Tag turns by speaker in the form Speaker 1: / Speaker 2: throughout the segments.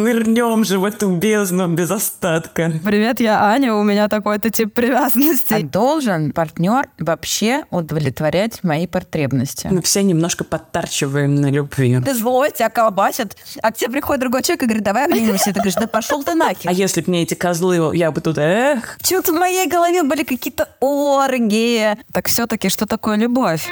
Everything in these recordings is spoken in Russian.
Speaker 1: Нырнем же в эту бездну без остатка.
Speaker 2: Привет, я Аня, у меня такой-то тип привязанности.
Speaker 3: А должен партнер вообще удовлетворять мои потребности?
Speaker 1: Мы все немножко подтарчиваем на любви.
Speaker 3: Ты злой, тебя колбасит, а к тебе приходит другой человек и говорит, давай обнимемся. Ты говоришь, да пошел ты нахер.
Speaker 1: А если бы мне эти козлы, я бы тут, эх,
Speaker 3: Что-то в моей голове были какие-то оргии.
Speaker 2: Так все-таки, что такое любовь?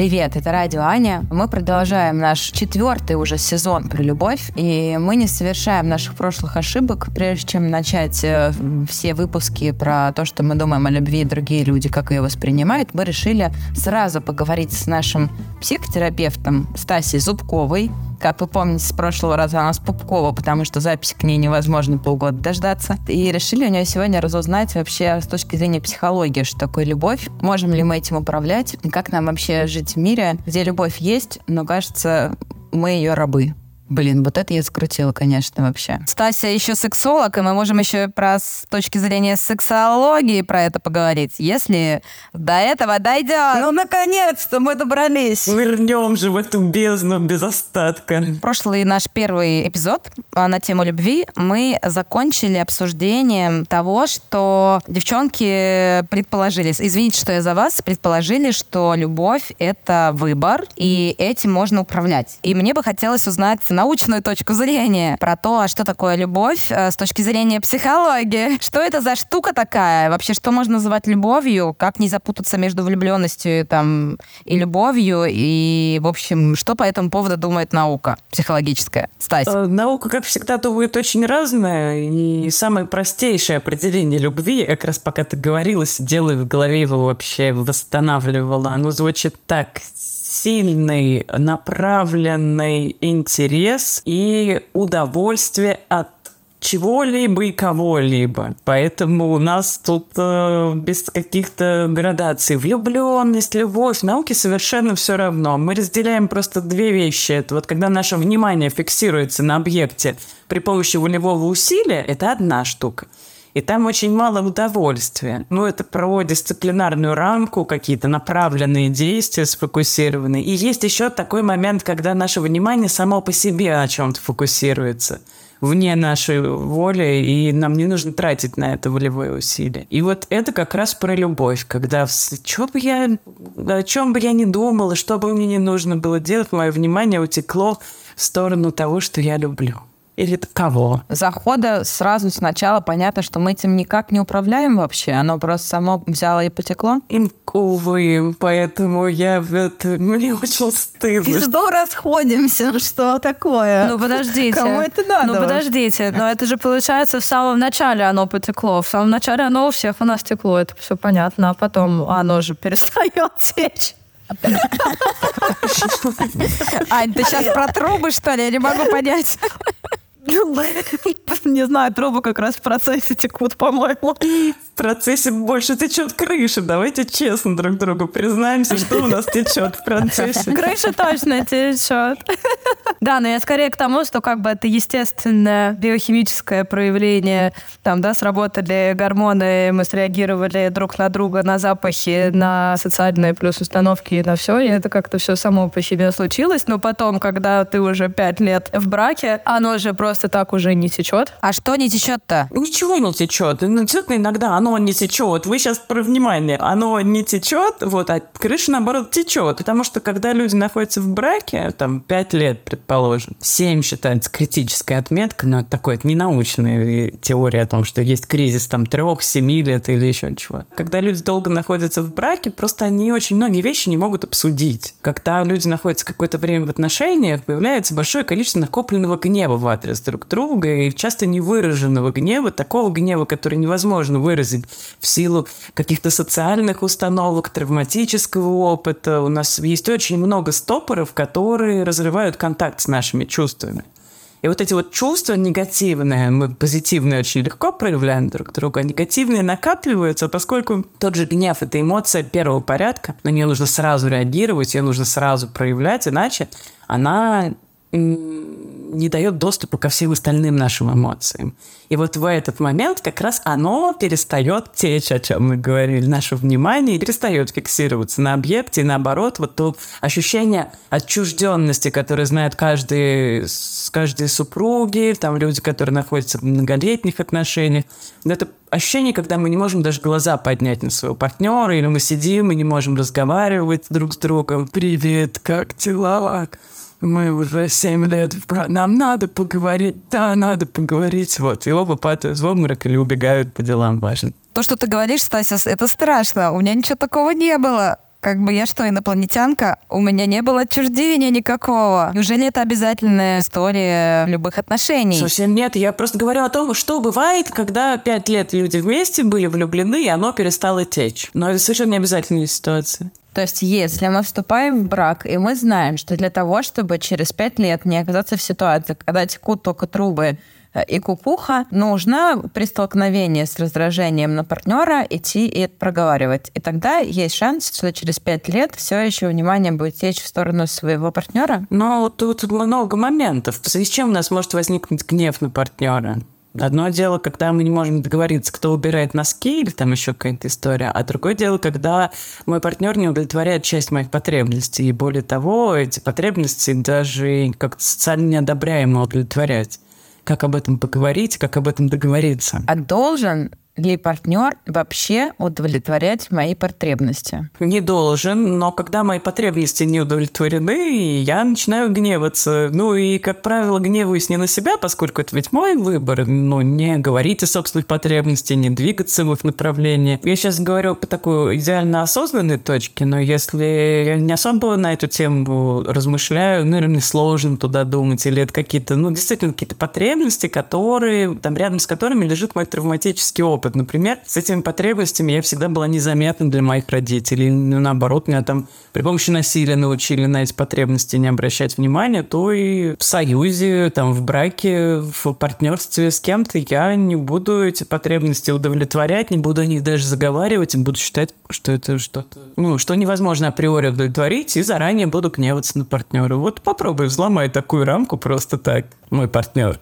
Speaker 3: Привет, это радио Аня. Мы продолжаем наш четвертый уже сезон про любовь, и мы не совершаем наших прошлых ошибок. Прежде чем начать э, все выпуски про то, что мы думаем о любви и другие люди, как ее воспринимают, мы решили сразу поговорить с нашим психотерапевтом Стасей Зубковой, как вы помните, с прошлого раза она с Пупкова, потому что запись к ней невозможно полгода дождаться. И решили у нее сегодня разузнать вообще с точки зрения психологии, что такое любовь, можем ли мы этим управлять, и как нам вообще жить в мире, где любовь есть, но кажется, мы ее рабы. Блин, вот это я закрутила, конечно, вообще.
Speaker 2: Стася еще сексолог, и мы можем еще про с точки зрения сексологии про это поговорить, если до этого дойдет.
Speaker 3: Ну, наконец-то мы добрались.
Speaker 1: нырнем же в эту бездну без остатка.
Speaker 2: Прошлый наш первый эпизод а, на тему любви мы закончили обсуждением того, что девчонки предположили, извините, что я за вас, предположили, что любовь — это выбор, и этим можно управлять. И мне бы хотелось узнать научную точку зрения про то, а что такое любовь э, с точки зрения психологии. Что это за штука такая? Вообще, что можно называть любовью? Как не запутаться между влюбленностью там, и любовью? И, в общем, что по этому поводу думает наука психологическая? Стась.
Speaker 1: Э, Наука, как всегда, думает очень разное, и самое простейшее определение любви, как раз пока ты говорила, сидела и в голове его вообще восстанавливала, оно звучит так сильный, направленный интерес и удовольствие от чего-либо и кого-либо. Поэтому у нас тут э, без каких-то градаций. Влюбленность, любовь, науке совершенно все равно. Мы разделяем просто две вещи. Это вот когда наше внимание фиксируется на объекте при помощи волевого усилия, это одна штука. И там очень мало удовольствия. Ну, это про дисциплинарную рамку, какие-то направленные действия сфокусированные. И есть еще такой момент, когда наше внимание само по себе о чем-то фокусируется вне нашей воли, и нам не нужно тратить на это волевое усилие. И вот это как раз про любовь, когда что бы я, о чем бы я ни думала, что бы мне не нужно было делать, мое внимание утекло в сторону того, что я люблю. Или кого?
Speaker 3: Захода сразу сначала понятно, что мы этим никак не управляем вообще. Оно просто само взяло и потекло.
Speaker 1: Им, увы, поэтому я это, мне очень стыдно.
Speaker 3: И что расходимся? Что такое?
Speaker 2: Ну, подождите.
Speaker 3: Кому это надо?
Speaker 2: Ну, подождите. Но это же, получается, в самом начале оно потекло. В самом начале оно у всех у нас текло. Это все понятно. А потом оно же перестает течь.
Speaker 3: Ань, ты сейчас про трубы, что ли? Я не могу понять.
Speaker 2: Не знаю, трубы как раз в процессе текут, по-моему.
Speaker 1: В процессе больше течет крыша. Давайте честно друг другу признаемся, что у нас течет в процессе.
Speaker 2: Крыша точно течет. Да, но я скорее к тому, что как бы это естественное биохимическое проявление. Там, да, сработали гормоны, мы среагировали друг на друга, на запахи, на социальные плюс установки и на все. И это как-то все само по себе случилось. Но потом, когда ты уже пять лет в браке, оно же просто так уже не течет.
Speaker 3: А что не течет-то?
Speaker 1: Ничего не течет. Ну, иногда оно не течет. Вы сейчас про внимание. Оно не течет, вот, а крыша, наоборот, течет. Потому что, когда люди находятся в браке, там, 5 лет, предположим, 7 считается критическая отметка, но это такое, это не научная теория о том, что есть кризис там 3-7 лет или еще чего. Когда люди долго находятся в браке, просто они очень многие вещи не могут обсудить. Когда люди находятся какое-то время в отношениях, появляется большое количество накопленного гнева в адрес друг друга, и часто невыраженного гнева, такого гнева, который невозможно выразить в силу каких-то социальных установок, травматического опыта. У нас есть очень много стопоров, которые разрывают контакт с нашими чувствами. И вот эти вот чувства негативные, мы позитивные очень легко проявляем друг друга, а негативные накапливаются, поскольку тот же гнев – это эмоция первого порядка, на нее нужно сразу реагировать, ее нужно сразу проявлять, иначе она не дает доступа ко всем остальным нашим эмоциям. И вот в этот момент как раз оно перестает течь, о чем мы говорили, наше внимание перестает фиксироваться на объекте, и наоборот, вот то ощущение отчужденности, которое знает каждый, каждой супруги, там люди, которые находятся в многолетних отношениях, это ощущение, когда мы не можем даже глаза поднять на своего партнера, или мы сидим и не можем разговаривать друг с другом. «Привет, как дела?» Мы уже 7 лет, нам надо поговорить, да, надо поговорить. Вот, и оба падают в обморок или убегают по делам важным.
Speaker 2: То, что ты говоришь, Стася, это страшно. У меня ничего такого не было. Как бы я что, инопланетянка? У меня не было отчуждения никакого. Неужели это обязательная история любых отношений?
Speaker 1: Совсем нет. Я просто говорю о том, что бывает, когда пять лет люди вместе были влюблены, и оно перестало течь. Но это совершенно не обязательная ситуация.
Speaker 3: То есть, если мы вступаем в брак, и мы знаем, что для того, чтобы через пять лет не оказаться в ситуации, когда текут только трубы э, и кукуха, нужно при столкновении с раздражением на партнера идти и проговаривать. И тогда есть шанс, что через пять лет все еще внимание будет течь в сторону своего партнера.
Speaker 1: Но тут много моментов. В с чем у нас может возникнуть гнев на партнера? Одно дело, когда мы не можем договориться, кто убирает носки, или там еще какая-то история, а другое дело, когда мой партнер не удовлетворяет часть моих потребностей, и более того, эти потребности даже как-то социально неодобряемо удовлетворять. Как об этом поговорить, как об этом договориться.
Speaker 3: А должен ли партнер вообще удовлетворять мои потребности?
Speaker 1: Не должен, но когда мои потребности не удовлетворены, я начинаю гневаться. Ну и, как правило, гневаюсь не на себя, поскольку это ведь мой выбор, но не говорить о собственных потребностях, не двигаться в их направлении. Я сейчас говорю по такой идеально осознанной точке, но если я не особо на эту тему размышляю, наверное, сложно туда думать, или это какие-то, ну, действительно, какие-то потребности, которые, там, рядом с которыми лежит мой травматический опыт опыт. Например, с этими потребностями я всегда была незаметна для моих родителей. Ну, наоборот, меня там при помощи насилия научили на эти потребности не обращать внимания, то и в союзе, там, в браке, в партнерстве с кем-то я не буду эти потребности удовлетворять, не буду о них даже заговаривать, буду считать, что это что-то, ну, что невозможно априори удовлетворить, и заранее буду гневаться на партнера. Вот попробуй взломай такую рамку просто так, мой партнер.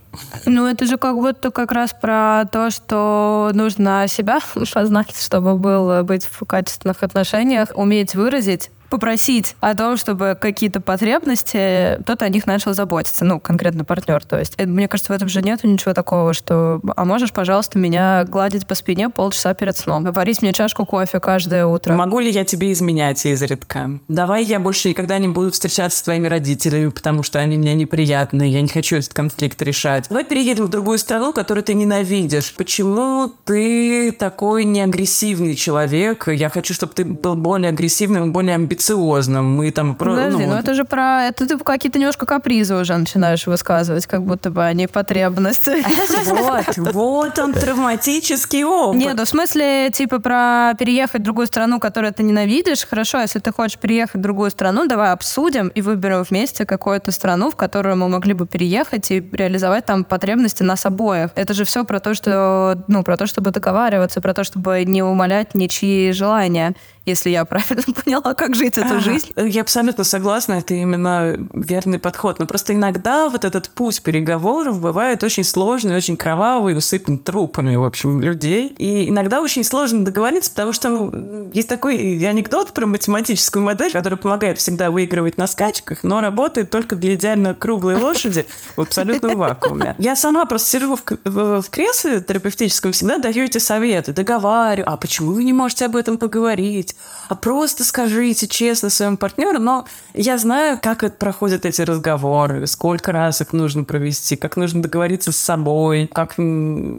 Speaker 4: Ну, это же как будто как раз про то, что нужно себя познать, чтобы был, быть в качественных отношениях, уметь выразить попросить о том, чтобы какие-то потребности, кто-то о них начал заботиться, ну, конкретно партнер. То есть, это, мне кажется, в этом же нет ничего такого, что «а можешь, пожалуйста, меня гладить по спине полчаса перед сном, варить мне чашку кофе каждое утро».
Speaker 1: Могу ли я тебе изменять изредка? Давай я больше никогда не буду встречаться с твоими родителями, потому что они мне неприятные, я не хочу этот конфликт решать. Давай переедем в другую страну, которую ты ненавидишь. Почему ты такой неагрессивный человек? Я хочу, чтобы ты был более агрессивным, более амбициозным амбициозным, мы там...
Speaker 4: Подожди, ну, ну это же про... Это ты какие-то немножко капризы уже начинаешь высказывать, как будто бы они потребности.
Speaker 1: Вот, вот он травматический опыт.
Speaker 4: Нет, ну в смысле, типа, про переехать в другую страну, которую ты ненавидишь, хорошо, если ты хочешь переехать в другую страну, давай обсудим и выберем вместе какую-то страну, в которую мы могли бы переехать и реализовать там потребности нас обоих. Это же все про то, что, ну, про то, чтобы договариваться, про то, чтобы не умолять ничьи желания если я правильно поняла, как жить эту жизнь.
Speaker 1: Я абсолютно согласна, это именно верный подход. Но просто иногда вот этот путь переговоров бывает очень сложный, очень кровавый, усыпан трупами, в общем, людей. И иногда очень сложно договориться, потому что ну, есть такой анекдот про математическую модель, которая помогает всегда выигрывать на скачках, но работает только для идеально круглой лошади в абсолютном вакууме. Я сама просто сижу в, в, в кресле терапевтическом, всегда даю эти советы, договариваю, а почему вы не можете об этом поговорить? а просто скажите честно своему партнеру. Но я знаю, как это проходят эти разговоры, сколько раз их нужно провести, как нужно договориться с собой, как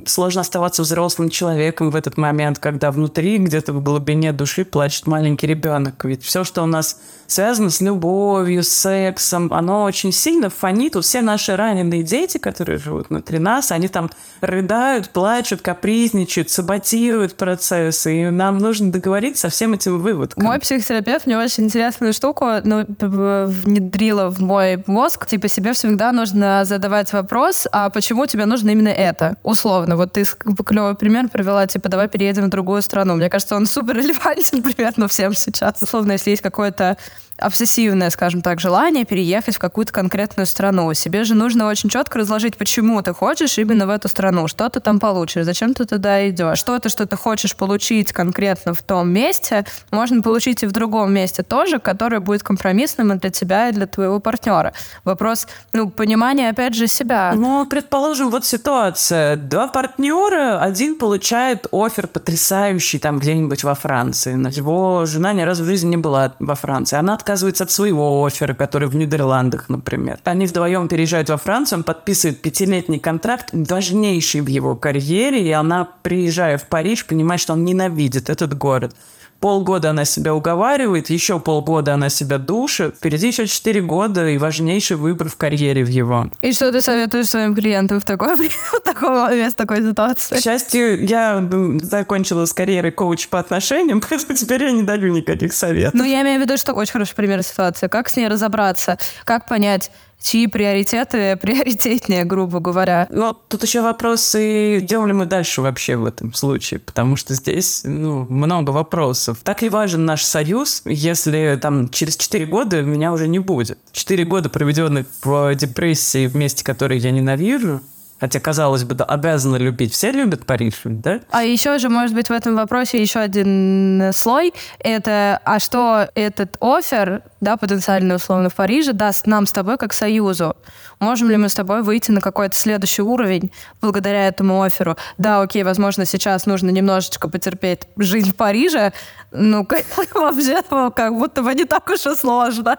Speaker 1: сложно оставаться взрослым человеком в этот момент, когда внутри, где-то в глубине души плачет маленький ребенок. Ведь все, что у нас связано с любовью, с сексом, оно очень сильно фонит. У все наши раненые дети, которые живут внутри нас, они там рыдают, плачут, капризничают, саботируют процессы. И нам нужно договориться со всем этим выводком.
Speaker 4: Мой психотерапевт мне очень интересную штуку ну, внедрила в мой мозг. Типа себе всегда нужно задавать вопрос, а почему тебе нужно именно это? Условно. Вот ты клевый пример привела, типа, давай переедем в другую страну. Мне кажется, он супер релевантен примерно всем сейчас. Условно, если есть какой-то обсессивное, скажем так, желание переехать в какую-то конкретную страну. Себе же нужно очень четко разложить, почему ты хочешь именно в эту страну, что ты там получишь, зачем ты туда идешь, что-то, что ты хочешь получить конкретно в том месте, можно получить и в другом месте тоже, которое будет компромиссным и для тебя, и для твоего партнера. Вопрос, ну, понимания, опять же, себя.
Speaker 1: Ну, предположим, вот ситуация. Два партнера, один получает офер потрясающий там где-нибудь во Франции. Его жена ни разу в жизни не была во Франции. Она отказывается от своего оффера, который в Нидерландах, например. Они вдвоем переезжают во Францию, он подписывает пятилетний контракт, важнейший в его карьере, и она, приезжая в Париж, понимает, что он ненавидит этот город. Полгода она себя уговаривает, еще полгода она себя душит. Впереди еще 4 года и важнейший выбор в карьере в его.
Speaker 4: И что ты советуешь своим клиентам в такой, в момент, в такой ситуации?
Speaker 1: К счастью, я закончила с карьерой коуч по отношениям, поэтому теперь я не даю никаких советов.
Speaker 4: Ну, я имею в виду, что очень хороший пример ситуации. Как с ней разобраться? Как понять, чьи приоритеты приоритетнее, грубо говоря.
Speaker 1: Ну, тут еще вопрос, и идем ли мы дальше вообще в этом случае, потому что здесь, ну, много вопросов. Так ли важен наш союз, если там через 4 года меня уже не будет? 4 года, проведенных в депрессии вместе, которые я ненавижу, Хотя, казалось бы, да, обязаны любить. Все любят Париж, да?
Speaker 4: А еще же, может быть, в этом вопросе еще один слой. Это, а что этот офер, да, потенциально условно в Париже, даст нам с тобой как союзу? Можем ли мы с тобой выйти на какой-то следующий уровень благодаря этому оферу? Да, окей, возможно, сейчас нужно немножечко потерпеть жизнь в Париже, ну, как, вообще, как будто бы не так уж и сложно.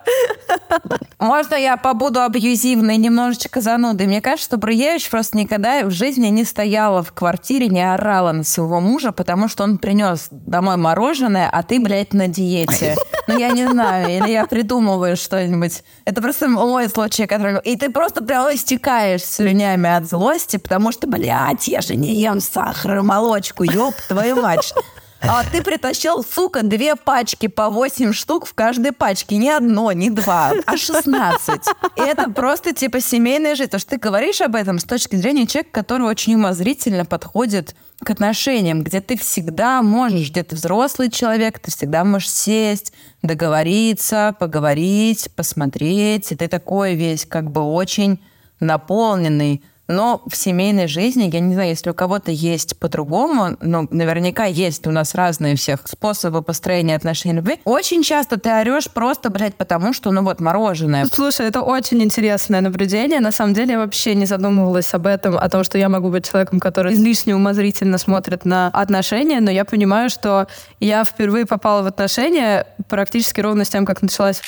Speaker 3: Можно я побуду абьюзивной, немножечко занудой? Мне кажется, что Бруевич просто никогда в жизни не стояла в квартире, не орала на своего мужа, потому что он принес домой мороженое, а ты, блядь, на диете. Ну, я не знаю, или я придумываю что-нибудь. Это просто мой случай, который... И ты просто прямо истекаешь слюнями от злости, потому что, блядь, я же не ем сахар и молочку, ёб твою мать. А ты притащил, сука, две пачки по 8 штук в каждой пачке. Не одно, не два, а 16. И это просто типа семейная жизнь. Потому что ты говоришь об этом с точки зрения человека, который очень умозрительно подходит к отношениям, где ты всегда можешь, где ты взрослый человек, ты всегда можешь сесть, договориться, поговорить, посмотреть. И ты такой весь как бы очень наполненный но в семейной жизни, я не знаю, если у кого-то есть по-другому, но наверняка есть у нас разные всех способы построения отношений любви. Очень часто ты орешь просто, блядь, потому что, ну вот, мороженое.
Speaker 4: Слушай, это очень интересное наблюдение. На самом деле я вообще не задумывалась об этом, о том, что я могу быть человеком, который излишне умозрительно смотрит на отношения, но я понимаю, что я впервые попала в отношения практически ровно с тем, как началась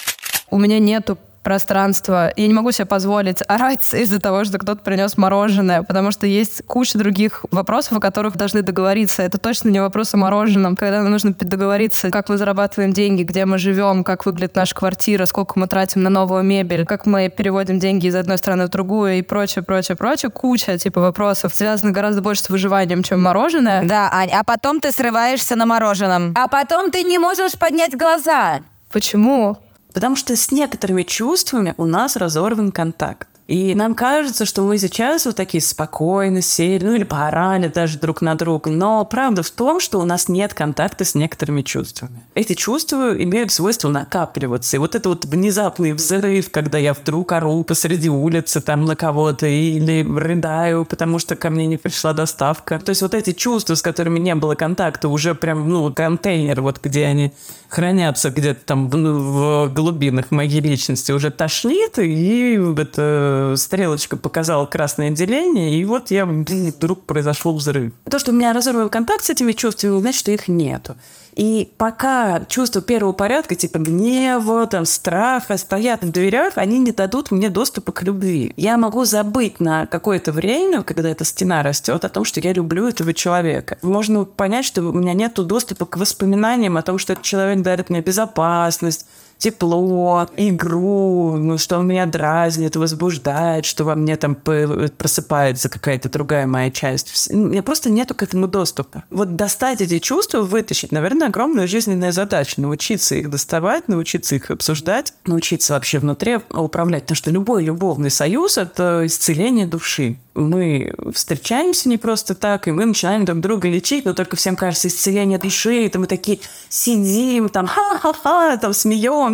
Speaker 4: у меня нету пространство. Я не могу себе позволить орать из-за того, что кто-то принес мороженое, потому что есть куча других вопросов, о которых должны договориться. Это точно не вопрос о мороженом. Когда нам нужно договориться, как мы зарабатываем деньги, где мы живем, как выглядит наша квартира, сколько мы тратим на новую мебель, как мы переводим деньги из одной страны в другую и прочее, прочее, прочее. Куча типа вопросов связанных гораздо больше с выживанием, чем мороженое.
Speaker 2: Да, Ань, а потом ты срываешься на мороженом.
Speaker 3: А потом ты не можешь поднять глаза.
Speaker 4: Почему?
Speaker 1: Потому что с некоторыми чувствами у нас разорван контакт. И нам кажется, что мы сейчас вот такие спокойно сели, ну или поорали даже друг на друга. Но правда в том, что у нас нет контакта с некоторыми чувствами. Эти чувства имеют свойство накапливаться. И вот это вот внезапный взрыв, когда я вдруг ору посреди улицы там на кого-то или рыдаю, потому что ко мне не пришла доставка. То есть вот эти чувства, с которыми не было контакта, уже прям, ну, контейнер, вот где они хранятся где-то там в, ну, в глубинах моей личности, уже тошнит, и это стрелочка показала красное деление, и вот я вдруг произошел взрыв. То, что у меня разорван контакт с этими чувствами, значит, что их нету. И пока чувства первого порядка, типа гнева, там, страха, стоят в дверях, они не дадут мне доступа к любви. Я могу забыть на какое-то время, когда эта стена растет, о том, что я люблю этого человека. Можно понять, что у меня нет доступа к воспоминаниям о том, что этот человек дарит мне безопасность, тепло, игру, ну, что он меня дразнит, возбуждает, что во мне там просыпается какая-то другая моя часть. У меня просто нету к этому доступа. Вот достать эти чувства, вытащить, наверное, огромная жизненная задача. Научиться их доставать, научиться их обсуждать, научиться вообще внутри управлять. Потому что любой любовный союз — это исцеление души мы встречаемся не просто так, и мы начинаем друг друга лечить, но только всем кажется исцеление души, и мы такие сидим, там, ха-ха-ха, там,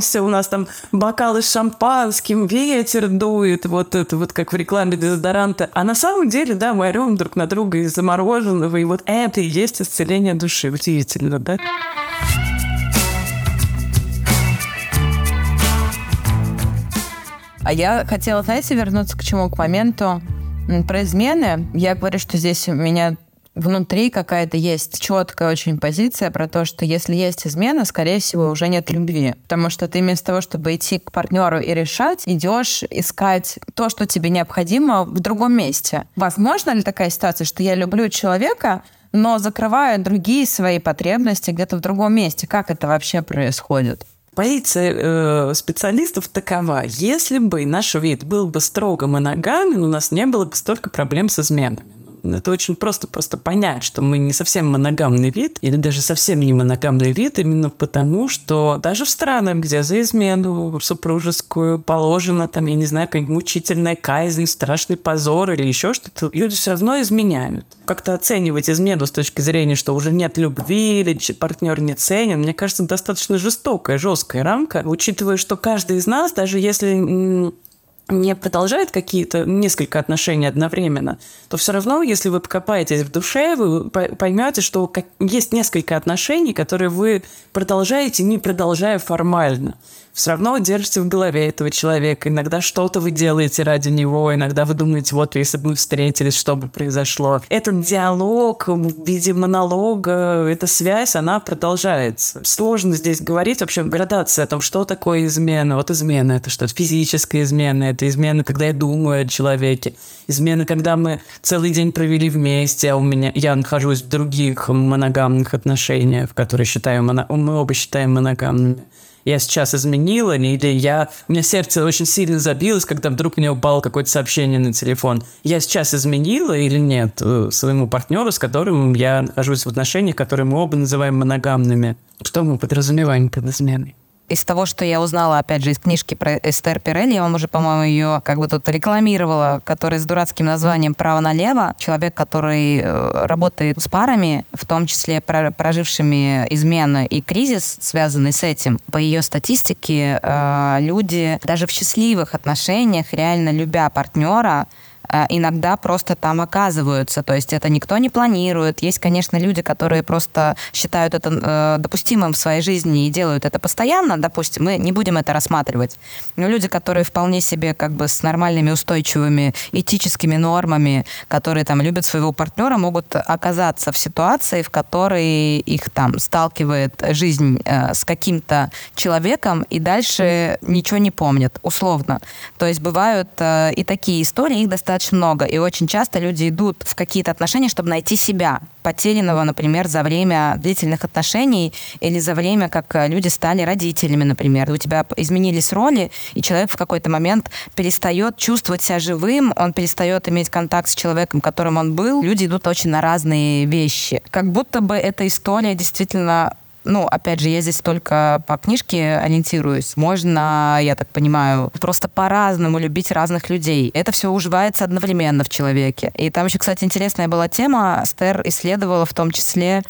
Speaker 1: все у нас там бокалы с шампанским, ветер дует, вот это вот как в рекламе дезодоранта. А на самом деле, да, мы орем друг на друга из замороженного, и вот это и есть исцеление души. Удивительно, да?
Speaker 3: А я хотела, знаете, вернуться к чему? К моменту про измены. Я говорю, что здесь у меня внутри какая-то есть четкая очень позиция про то, что если есть измена, скорее всего, уже нет любви. Потому что ты вместо того, чтобы идти к партнеру и решать, идешь искать то, что тебе необходимо в другом месте. Возможно ли такая ситуация, что я люблю человека, но закрываю другие свои потребности где-то в другом месте? Как это вообще происходит?
Speaker 1: Позиция э, специалистов такова. Если бы наш вид был бы строго моногамен, у нас не было бы столько проблем с изменами. Это очень просто просто понять, что мы не совсем моногамный вид, или даже совсем не моногамный вид, именно потому, что даже в странах, где за измену супружескую положено, там, я не знаю, какая-нибудь мучительная казнь, страшный позор или еще что-то, люди все равно изменяют. Как-то оценивать измену с точки зрения, что уже нет любви или партнер не ценен, мне кажется, достаточно жестокая, жесткая рамка, учитывая, что каждый из нас, даже если не продолжает какие-то несколько отношений одновременно, то все равно, если вы покопаетесь в душе, вы поймете, что есть несколько отношений, которые вы продолжаете, не продолжая формально все равно держите в голове этого человека. Иногда что-то вы делаете ради него, иногда вы думаете, вот если бы мы встретились, что бы произошло. Этот диалог в виде монолога, эта связь, она продолжается. Сложно здесь говорить вообще градация о том, что такое измена. Вот измена — это что-то физическая измена, это измена, когда я думаю о человеке. Измена, когда мы целый день провели вместе, а у меня я нахожусь в других моногамных отношениях, которые считаю, мы оба считаем моногамными я сейчас изменила, или я... У меня сердце очень сильно забилось, когда вдруг мне упало какое-то сообщение на телефон. Я сейчас изменила или нет э, своему партнеру, с которым я нахожусь в отношениях, которые мы оба называем моногамными? Что мы подразумеваем под изменой?
Speaker 2: Из того, что я узнала, опять же, из книжки про Эстер Пирелли, я вам уже, по-моему, ее как бы тут рекламировала, которая с дурацким названием «Право налево». Человек, который э, работает с парами, в том числе прожившими измены и кризис, связанный с этим. По ее статистике, э, люди даже в счастливых отношениях, реально любя партнера, иногда просто там оказываются. То есть это никто не планирует. Есть, конечно, люди, которые просто считают это э, допустимым в своей жизни и делают это постоянно, допустим, мы не будем это рассматривать. Но люди, которые вполне себе как бы с нормальными устойчивыми этическими нормами, которые там любят своего партнера, могут оказаться в ситуации, в которой их там сталкивает жизнь э, с каким-то человеком, и дальше ничего не помнят, условно. То есть бывают э, и такие истории, их достаточно достаточно много. И очень часто люди идут в какие-то отношения, чтобы найти себя, потерянного, например, за время длительных отношений или за время, как люди стали родителями, например. У тебя изменились роли, и человек в какой-то момент перестает чувствовать себя живым, он перестает иметь контакт с человеком, которым он был. Люди идут очень на разные вещи. Как будто бы эта история действительно ну, опять же, я здесь только по книжке ориентируюсь. Можно, я так понимаю, просто по-разному любить разных людей. Это все уживается одновременно в человеке. И там еще, кстати, интересная была тема. Стер исследовала в том числе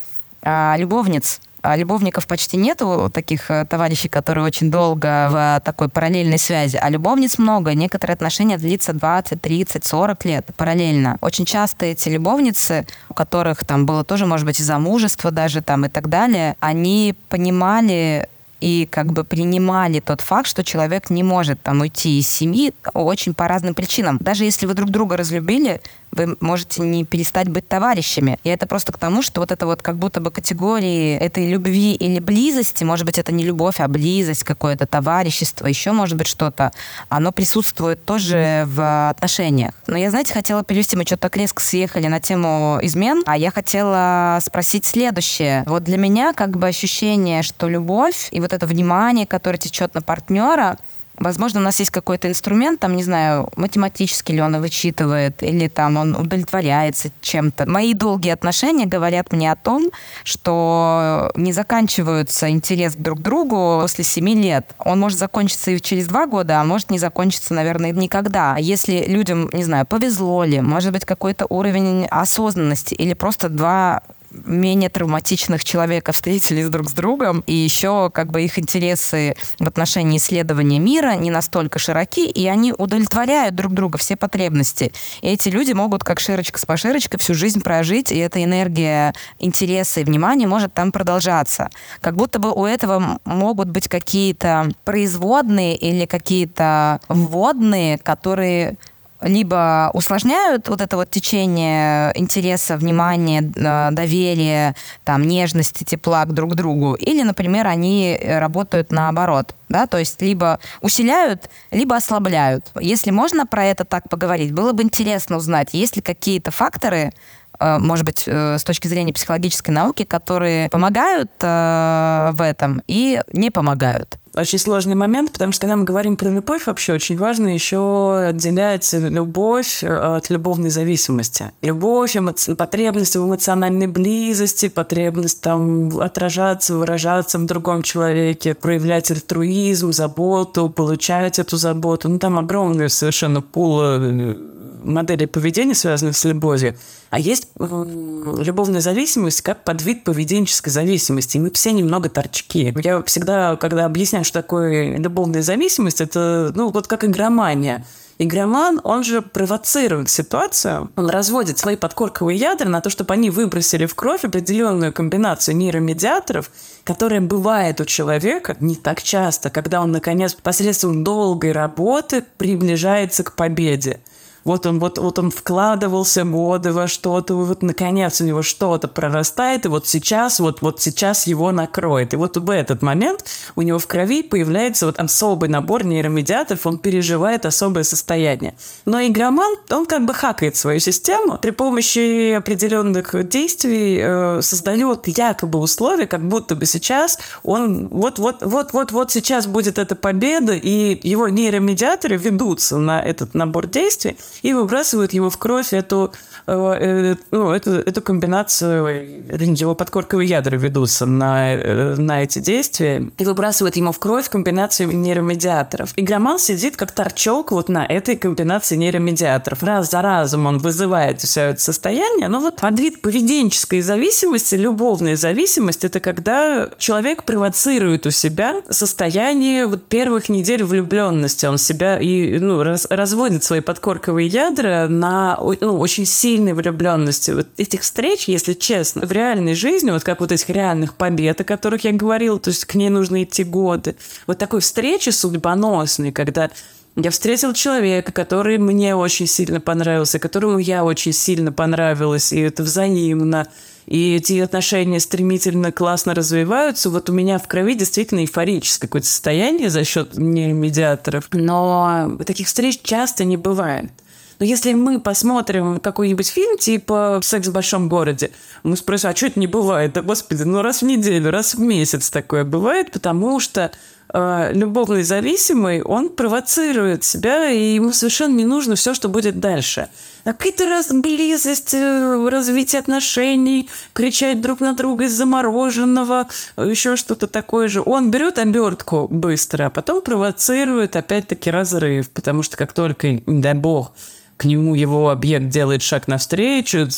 Speaker 2: а, любовниц любовников почти нету, таких э, товарищей, которые очень долго в такой параллельной связи, а любовниц много. Некоторые отношения длятся 20, 30, 40 лет параллельно. Очень часто эти любовницы, у которых там было тоже, может быть, и замужество даже там и так далее, они понимали и как бы принимали тот факт, что человек не может там уйти из семьи очень по разным причинам. Даже если вы друг друга разлюбили, вы можете не перестать быть товарищами. И это просто к тому, что вот это вот как будто бы категории этой любви или близости, может быть, это не любовь, а близость, какое-то товарищество, еще может быть что-то, оно присутствует тоже в отношениях. Но я, знаете, хотела перевести, мы что-то так резко съехали на тему измен, а я хотела спросить следующее. Вот для меня как бы ощущение, что любовь и вот это внимание, которое течет на партнера, Возможно, у нас есть какой-то инструмент, там, не знаю, математически ли он вычитывает, или там он удовлетворяется чем-то. Мои долгие отношения говорят мне о том, что не заканчиваются интерес друг к другу после семи лет. Он может закончиться и через два года, а может не закончиться, наверное, никогда. А если людям, не знаю, повезло ли, может быть, какой-то уровень осознанности или просто два менее травматичных человека встретились друг с другом, и еще как бы их интересы в отношении исследования мира не настолько широки, и они удовлетворяют друг друга, все потребности. И эти люди могут как широчка с поширочкой всю жизнь прожить, и эта энергия интереса и внимания может там продолжаться. Как будто бы у этого могут быть какие-то производные или какие-то вводные, которые либо усложняют вот это вот течение интереса, внимания, э, доверия, там, нежности, тепла к друг другу, или, например, они работают наоборот, да, то есть либо усиляют, либо ослабляют. Если можно про это так поговорить, было бы интересно узнать, есть ли какие-то факторы, э, может быть, э, с точки зрения психологической науки, которые помогают в этом и не помогают
Speaker 1: очень сложный момент, потому что когда мы говорим про любовь, вообще очень важно еще отделять любовь э, от любовной зависимости. Любовь, эмо- потребность в эмоциональной близости, потребность там отражаться, выражаться в другом человеке, проявлять альтруизм, заботу, получать эту заботу. Ну, там огромный совершенно пул э, моделей поведения, связанных с любовью. А есть любовная зависимость как подвид поведенческой зависимости. И мы все немного торчки. Я всегда, когда объясняю, что такое любовная зависимость, это ну, вот как игромания. Игроман, он же провоцирует ситуацию, он разводит свои подкорковые ядра на то, чтобы они выбросили в кровь определенную комбинацию нейромедиаторов, которая бывает у человека не так часто, когда он, наконец, посредством долгой работы приближается к победе. Вот он, вот, вот он вкладывался годы во что-то, вот наконец у него что-то прорастает, и вот сейчас, вот, вот сейчас его накроет. И вот в этот момент у него в крови появляется вот особый набор нейромедиаторов, он переживает особое состояние. Но игроман, он как бы хакает свою систему, при помощи определенных действий э, создает якобы условия, как будто бы сейчас он вот-вот-вот-вот-вот сейчас будет эта победа, и его нейромедиаторы ведутся на этот набор действий, и выбрасывают его в кровь эту, ну, эту, эту комбинацию, его подкорковые ядра ведутся на, э, на эти действия, и выбрасывают ему в кровь комбинацию нейромедиаторов. Игроман сидит как торчок вот на этой комбинации нейромедиаторов. Раз за разом он вызывает все это состояние, но вот подвид поведенческой зависимости, любовная зависимость, это когда человек провоцирует у себя состояние вот первых недель влюбленности. Он себя и ну, раз, разводит свои подкорковые ядра на ну, очень сильной влюбленности. Вот этих встреч, если честно, в реальной жизни, вот как вот этих реальных побед, о которых я говорила, то есть к ней нужно идти годы. Вот такой встречи судьбоносной, когда я встретил человека, который мне очень сильно понравился, которому я очень сильно понравилась, и это взаимно. И эти отношения стремительно, классно развиваются. Вот у меня в крови действительно эйфорическое какое-то состояние за счет нейромедиаторов. Но таких встреч часто не бывает. Но если мы посмотрим какой-нибудь фильм типа «Секс в большом городе», мы спросим, а что это не бывает? Да, господи, ну раз в неделю, раз в месяц такое бывает, потому что э, любовный зависимый, он провоцирует себя, и ему совершенно не нужно все, что будет дальше. Какая-то раз близость, э, развитие отношений, кричать друг на друга из замороженного, еще что-то такое же. Он берет обертку быстро, а потом провоцирует опять-таки разрыв, потому что как только, не дай бог, к нему его объект делает шаг навстречу,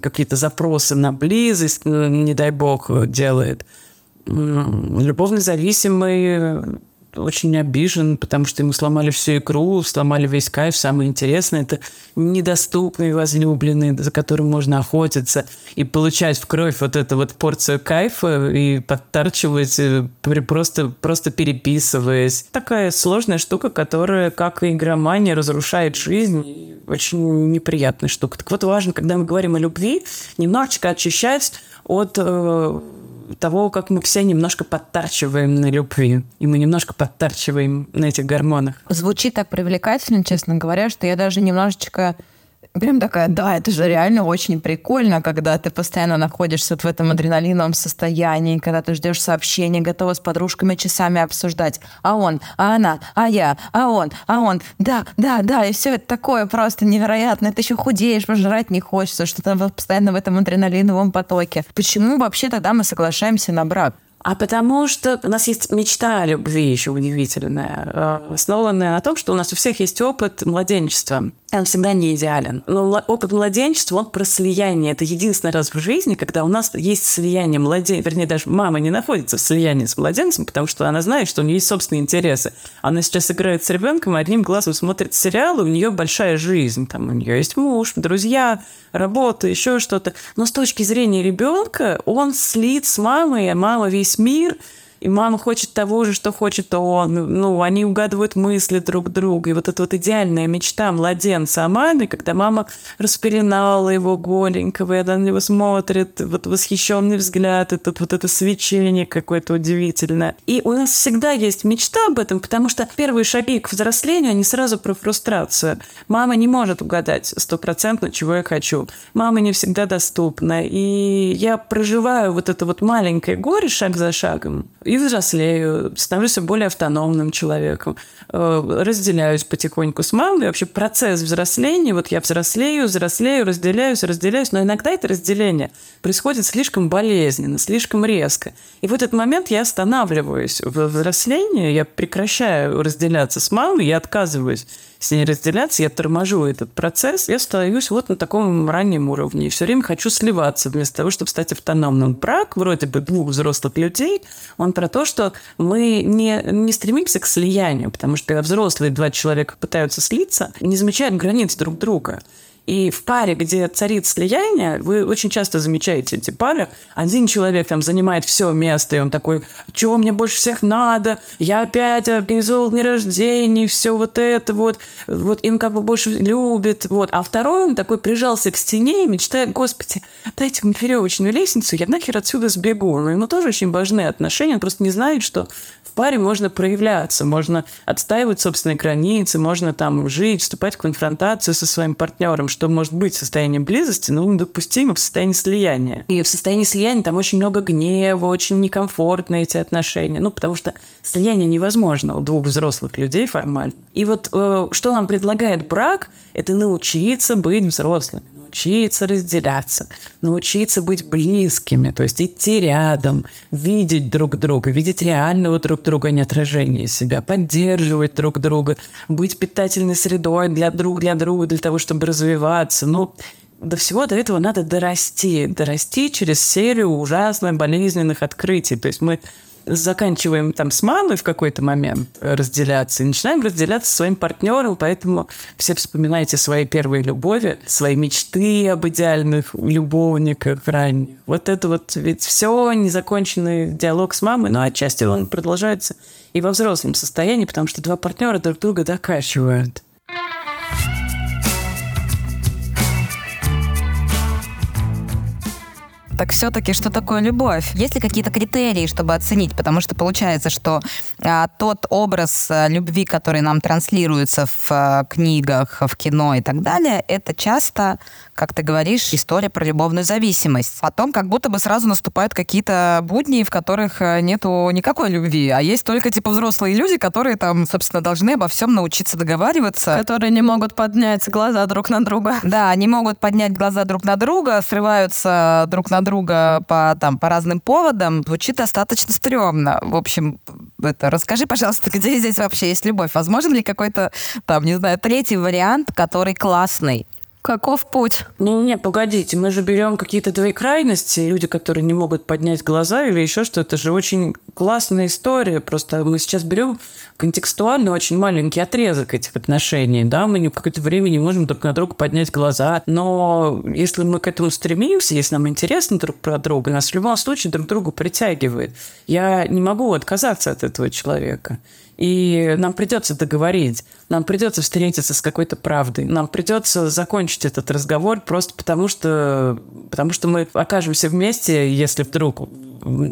Speaker 1: какие-то запросы на близость, не дай бог, делает. Любовно зависимый очень обижен, потому что ему сломали всю игру, сломали весь кайф. Самое интересное – это недоступный возлюбленный, за которым можно охотиться и получать в кровь вот эту вот порцию кайфа и подтарчивать, э, просто, просто переписываясь. Такая сложная штука, которая, как и игромания, разрушает жизнь. Очень неприятная штука. Так вот, важно, когда мы говорим о любви, немножечко очищать от э, того, как мы все немножко подтачиваем на любви. И мы немножко подтачиваем на этих гормонах.
Speaker 3: Звучит так привлекательно, честно говоря, что я даже немножечко Прям такая, да, это же реально очень прикольно, когда ты постоянно находишься вот в этом адреналиновом состоянии, когда ты ждешь сообщения, готова с подружками часами обсуждать. А он, а она, а я, а он, а он. Да, да, да, и все это такое просто невероятно. Ты еще худеешь, пожрать не хочется, что ты постоянно в этом адреналиновом потоке. Почему вообще тогда мы соглашаемся на брак?
Speaker 1: А потому что у нас есть мечта о любви еще удивительная, э, основанная на том, что у нас у всех есть опыт младенчества. Он всегда не идеален. Но опыт младенчества, он про слияние. Это единственный раз в жизни, когда у нас есть слияние младенца. Вернее, даже мама не находится в слиянии с младенцем, потому что она знает, что у нее есть собственные интересы. Она сейчас играет с ребенком, одним глазом смотрит сериал, и у нее большая жизнь. Там у нее есть муж, друзья, работа, еще что-то. Но с точки зрения ребенка, он слит с мамой, а мама весь мир – и мама хочет того же, что хочет он. Ну, они угадывают мысли друг друга. И вот эта вот идеальная мечта младенца маме, когда мама распеленала его голенького, и она на него смотрит, вот восхищенный взгляд, это, вот это свечение какое-то удивительное. И у нас всегда есть мечта об этом, потому что первые шаги к взрослению, они сразу про фрустрацию. Мама не может угадать стопроцентно, чего я хочу. Мама не всегда доступна. И я проживаю вот это вот маленькое горе шаг за шагом и взрослею, становлюсь более автономным человеком, разделяюсь потихоньку с мамой. Вообще процесс взросления, вот я взрослею, взрослею, разделяюсь, разделяюсь, но иногда это разделение происходит слишком болезненно, слишком резко. И в этот момент я останавливаюсь в взрослении, я прекращаю разделяться с мамой, я отказываюсь с ней разделяться, я торможу этот процесс, я становлюсь вот на таком раннем уровне. И все время хочу сливаться вместо того, чтобы стать автономным. Брак вроде бы двух взрослых людей, он про то, что мы не, не стремимся к слиянию, потому что когда взрослые два человека пытаются слиться, не замечают границ друг друга. И в паре, где царит слияние, вы очень часто замечаете эти пары. Один человек там занимает все место, и он такой, чего мне больше всех надо? Я опять организовал день рождения, все вот это вот. Вот им как бы больше любит. Вот. А второй, он такой прижался к стене и мечтает, господи, дайте мне веревочную лестницу, я нахер отсюда сбегу. Но ему тоже очень важны отношения, он просто не знает, что паре можно проявляться, можно отстаивать собственные границы, можно там жить, вступать в конфронтацию со своим партнером, что может быть состоянием близости, но допустимо в состоянии слияния. И в состоянии слияния там очень много гнева, очень некомфортно эти отношения, ну, потому что слияние невозможно у двух взрослых людей формально. И вот э, что нам предлагает брак, это научиться быть взрослыми научиться разделяться, научиться быть близкими, то есть идти рядом, видеть друг друга, видеть реального друг друга, а не отражение себя, поддерживать друг друга, быть питательной средой для друг для друга, для того, чтобы развиваться. Ну, до всего до этого надо дорасти, дорасти через серию ужасных болезненных открытий. То есть мы заканчиваем там с мамой в какой-то момент разделяться и начинаем разделяться со своим партнером, поэтому все вспоминаете свои первые любови, свои мечты об идеальных любовниках ранних. Вот это вот ведь все незаконченный диалог с мамой, но отчасти он продолжается и во взрослом состоянии, потому что два партнера друг друга докачивают.
Speaker 2: Так все-таки, что такое любовь? Есть ли какие-то критерии, чтобы оценить? Потому что получается, что а, тот образ а, любви, который нам транслируется в а, книгах, в кино и так далее, это часто, как ты говоришь, история про любовную зависимость. Потом как будто бы сразу наступают какие-то будни, в которых а, нету никакой любви, а есть только типа взрослые люди, которые там, собственно, должны обо всем научиться договариваться.
Speaker 4: Которые не могут поднять глаза друг на друга.
Speaker 2: Да, они могут поднять глаза друг на друга, срываются друг на друга по, там, по разным поводам, звучит достаточно стрёмно. В общем, это, расскажи, пожалуйста, где здесь вообще есть любовь? Возможен ли какой-то, там, не знаю, третий вариант, который классный?
Speaker 4: Каков путь?
Speaker 1: Ну, нет, погодите, мы же берем какие-то две крайности, люди, которые не могут поднять глаза или еще что-то. Это же очень классная история. Просто мы сейчас берем контекстуально очень маленький отрезок этих отношений, да, мы в какое-то время не можем друг на друга поднять глаза, но если мы к этому стремимся, если нам интересно друг про друга, нас в любом случае друг другу притягивает. Я не могу отказаться от этого человека. И нам придется договорить, нам придется встретиться с какой-то правдой, нам придется закончить этот разговор просто потому, что, потому что мы окажемся вместе, если вдруг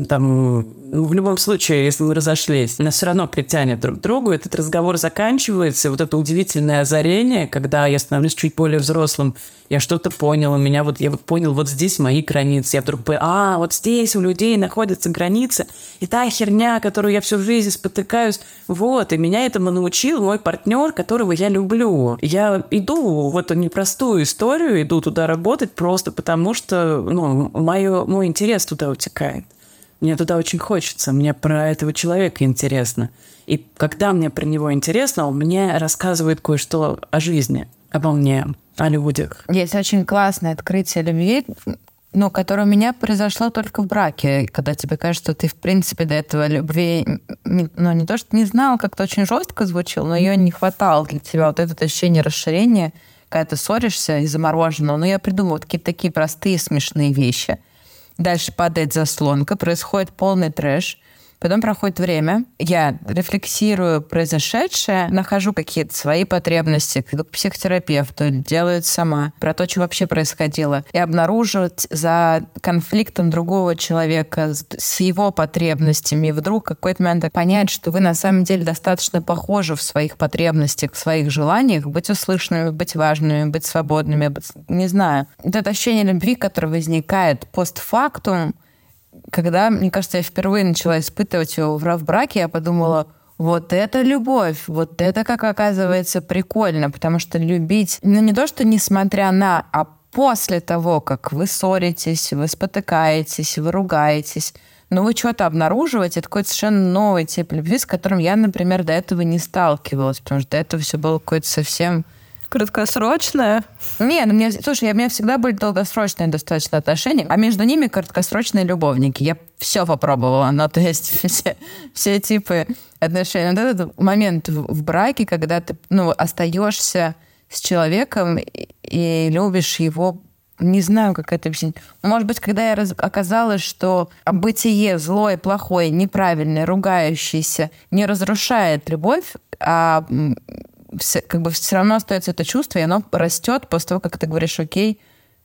Speaker 1: там в любом случае, если мы разошлись, нас все равно притянет друг к другу, этот разговор заканчивается, вот это удивительное озарение, когда я становлюсь чуть более взрослым, я что-то понял, у меня вот, я вот понял, вот здесь мои границы, я вдруг понял, а, вот здесь у людей находятся границы, и та херня, которую я всю жизнь спотыкаюсь, вот, и меня этому научил мой партнер, которого я люблю. Я иду в эту непростую историю, иду туда работать просто потому, что, ну, мое, мой интерес туда утекает. Мне туда очень хочется, мне про этого человека интересно. И когда мне про него интересно, он мне рассказывает кое-что о жизни, обо мне, о людях.
Speaker 3: Есть очень классное открытие любви, ну, которое у меня произошло только в браке, когда тебе кажется, что ты, в принципе, до этого любви, не, ну, не то, что не знал, как-то очень жестко звучало, но ее не хватало для тебя, вот это ощущение расширения, когда ты ссоришься из-за мороженого. Но я придумала какие-то такие простые смешные вещи. Дальше падает заслонка, происходит полный трэш. Потом проходит время, я рефлексирую произошедшее, нахожу какие-то свои потребности, иду к психотерапевту, делаю это сама, про то, что вообще происходило, и обнаруживать за конфликтом другого человека с его потребностями, и вдруг какой-то момент понять, что вы на самом деле достаточно похожи в своих потребностях, в своих желаниях, быть услышанными, быть важными, быть свободными, быть, не знаю. Это ощущение любви, которое возникает постфактум, когда, мне кажется, я впервые начала испытывать его в браке, я подумала, вот это любовь, вот это, как оказывается, прикольно, потому что любить, ну не то, что несмотря на, а после того, как вы ссоритесь, вы спотыкаетесь, вы ругаетесь, но вы что-то обнаруживаете, это какой-то совершенно новый тип любви, с которым я, например, до этого не сталкивалась, потому что до этого все было какое-то совсем
Speaker 4: Краткосрочная?
Speaker 3: Не, ну мне, слушай, у меня всегда были долгосрочные достаточно отношения, а между ними краткосрочные любовники. Я все попробовала, ну, то есть все, все типы отношений. Вот этот момент в, браке, когда ты, ну, остаешься с человеком и, и любишь его не знаю, как это объяснить. Может быть, когда я раз... оказалась, что бытие злое, плохое, неправильное, ругающееся не разрушает любовь, а все, как бы все равно остается это чувство, и оно растет после того, как ты говоришь, окей,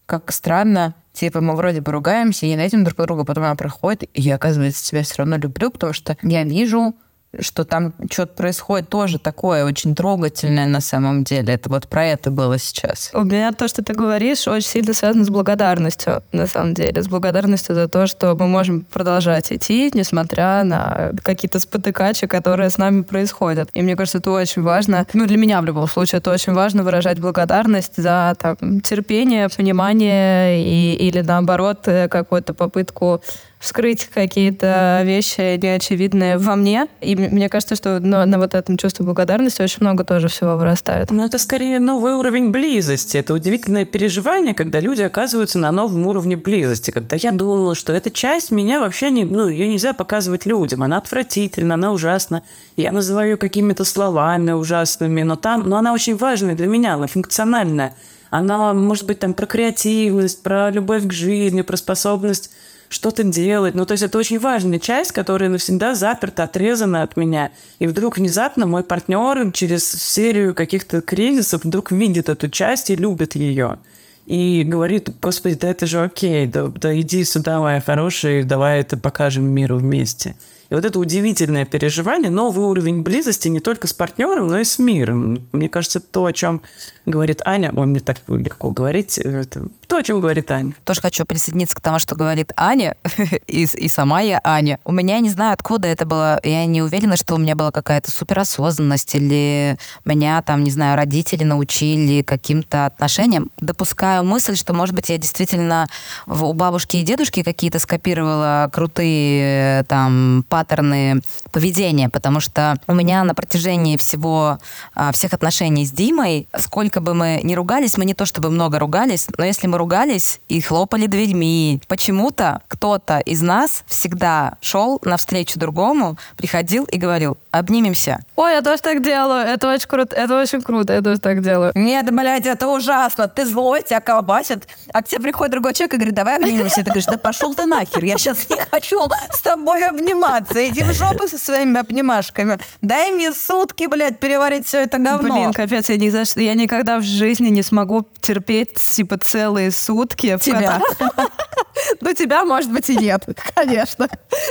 Speaker 3: как странно, типа мы вроде бы ругаемся, и ненавидим друг друга, потом она проходит, и я, оказывается, тебя все равно люблю, потому что я вижу что там что-то происходит тоже такое очень трогательное на самом деле. Это вот про это было сейчас.
Speaker 4: У меня то, что ты говоришь, очень сильно связано с благодарностью, на самом деле. С благодарностью за то, что мы можем продолжать идти, несмотря на какие-то спотыкачи, которые с нами происходят. И мне кажется, это очень важно. Ну, для меня в любом случае это очень важно выражать благодарность за там, терпение, понимание и, или наоборот какую-то попытку вскрыть какие-то вещи неочевидные во мне. И мне кажется, что на, на вот этом чувстве благодарности очень много тоже всего вырастает.
Speaker 1: Но это скорее новый уровень близости. Это удивительное переживание, когда люди оказываются на новом уровне близости. Когда я думала, что эта часть меня вообще не... Ну, ее нельзя показывать людям. Она отвратительна, она ужасна. Я называю ее какими-то словами ужасными, но там... Но она очень важная для меня, она функциональная. Она, может быть, там про креативность, про любовь к жизни, про способность что-то делать. Ну, то есть это очень важная часть, которая навсегда заперта, отрезана от меня. И вдруг внезапно мой партнер через серию каких-то кризисов вдруг видит эту часть и любит ее. И говорит, господи, да это же окей, да, да иди сюда, моя хорошая, давай это покажем миру вместе. И вот это удивительное переживание, новый уровень близости не только с партнером, но и с миром. Мне кажется, то, о чем говорит Аня, ой, мне так легко говорить, это то, о чем говорит Аня.
Speaker 2: Тоже хочу присоединиться к тому, что говорит Аня, и, и сама я Аня. У меня, не знаю, откуда это было, я не уверена, что у меня была какая-то суперосознанность, или меня там, не знаю, родители научили каким-то отношениям. Допускаю мысль, что, может быть, я действительно у бабушки и дедушки какие-то скопировала крутые там паттерны поведения, потому что у меня на протяжении всего, а, всех отношений с Димой, сколько бы мы ни ругались, мы не то чтобы много ругались, но если мы ругались и хлопали дверьми, почему-то кто-то из нас всегда шел навстречу другому, приходил и говорил, обнимемся.
Speaker 4: Ой, я тоже так делаю, это очень круто, это очень круто, я тоже так делаю.
Speaker 3: Нет, блядь, это ужасно, ты злой, тебя колбасит, а к тебе приходит другой человек и говорит, давай обнимемся, ты говоришь, да пошел ты нахер, я сейчас не хочу с тобой обниматься обниматься, иди в жопу со своими обнимашками. Дай мне сутки, блядь, переварить все это говно.
Speaker 4: Блин, капец, я, ни за я никогда в жизни не смогу терпеть, типа, целые сутки.
Speaker 3: Тебя?
Speaker 4: Ну, тебя, может быть, и нет, конечно.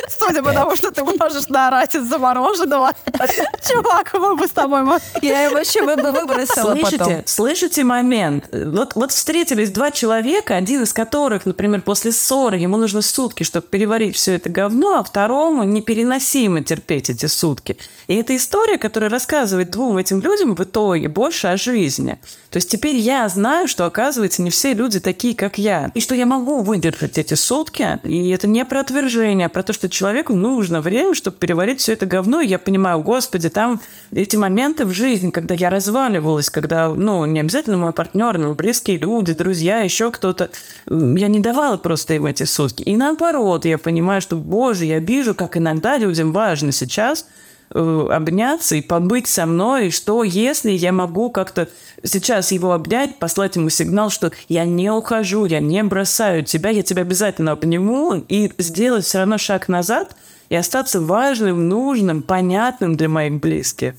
Speaker 4: Судя по тому, что ты можешь наорать из-за мороженого. Чувак, мы бы с тобой...
Speaker 3: Я его вообще бы выбросила
Speaker 1: Слышите,
Speaker 3: потом.
Speaker 1: слышите момент? Вот, вот встретились два человека, один из которых, например, после ссоры, ему нужно сутки, чтобы переварить все это говно, а второму непереносимо терпеть эти сутки. И это история, которая рассказывает двум этим людям в итоге больше о жизни. То есть теперь я знаю, что, оказывается, не все люди такие, как я. И что я могу выдержать эти сутки. И это не про отвержение, а про то, что человеку нужно время, чтобы переварить все это говно. И я понимаю, господи, там эти моменты в жизни, когда я разваливалась, когда, ну, не обязательно мой партнер, но близкие люди, друзья, еще кто-то, я не давала просто им эти сутки. И наоборот, я понимаю, что, боже, я вижу, как иногда людям важно сейчас – э, обняться и побыть со мной, что если я могу как-то сейчас его обнять, послать ему сигнал, что я не ухожу, я не бросаю тебя, я тебя обязательно обниму, и сделать все равно шаг назад и остаться важным, нужным, понятным для моих близких.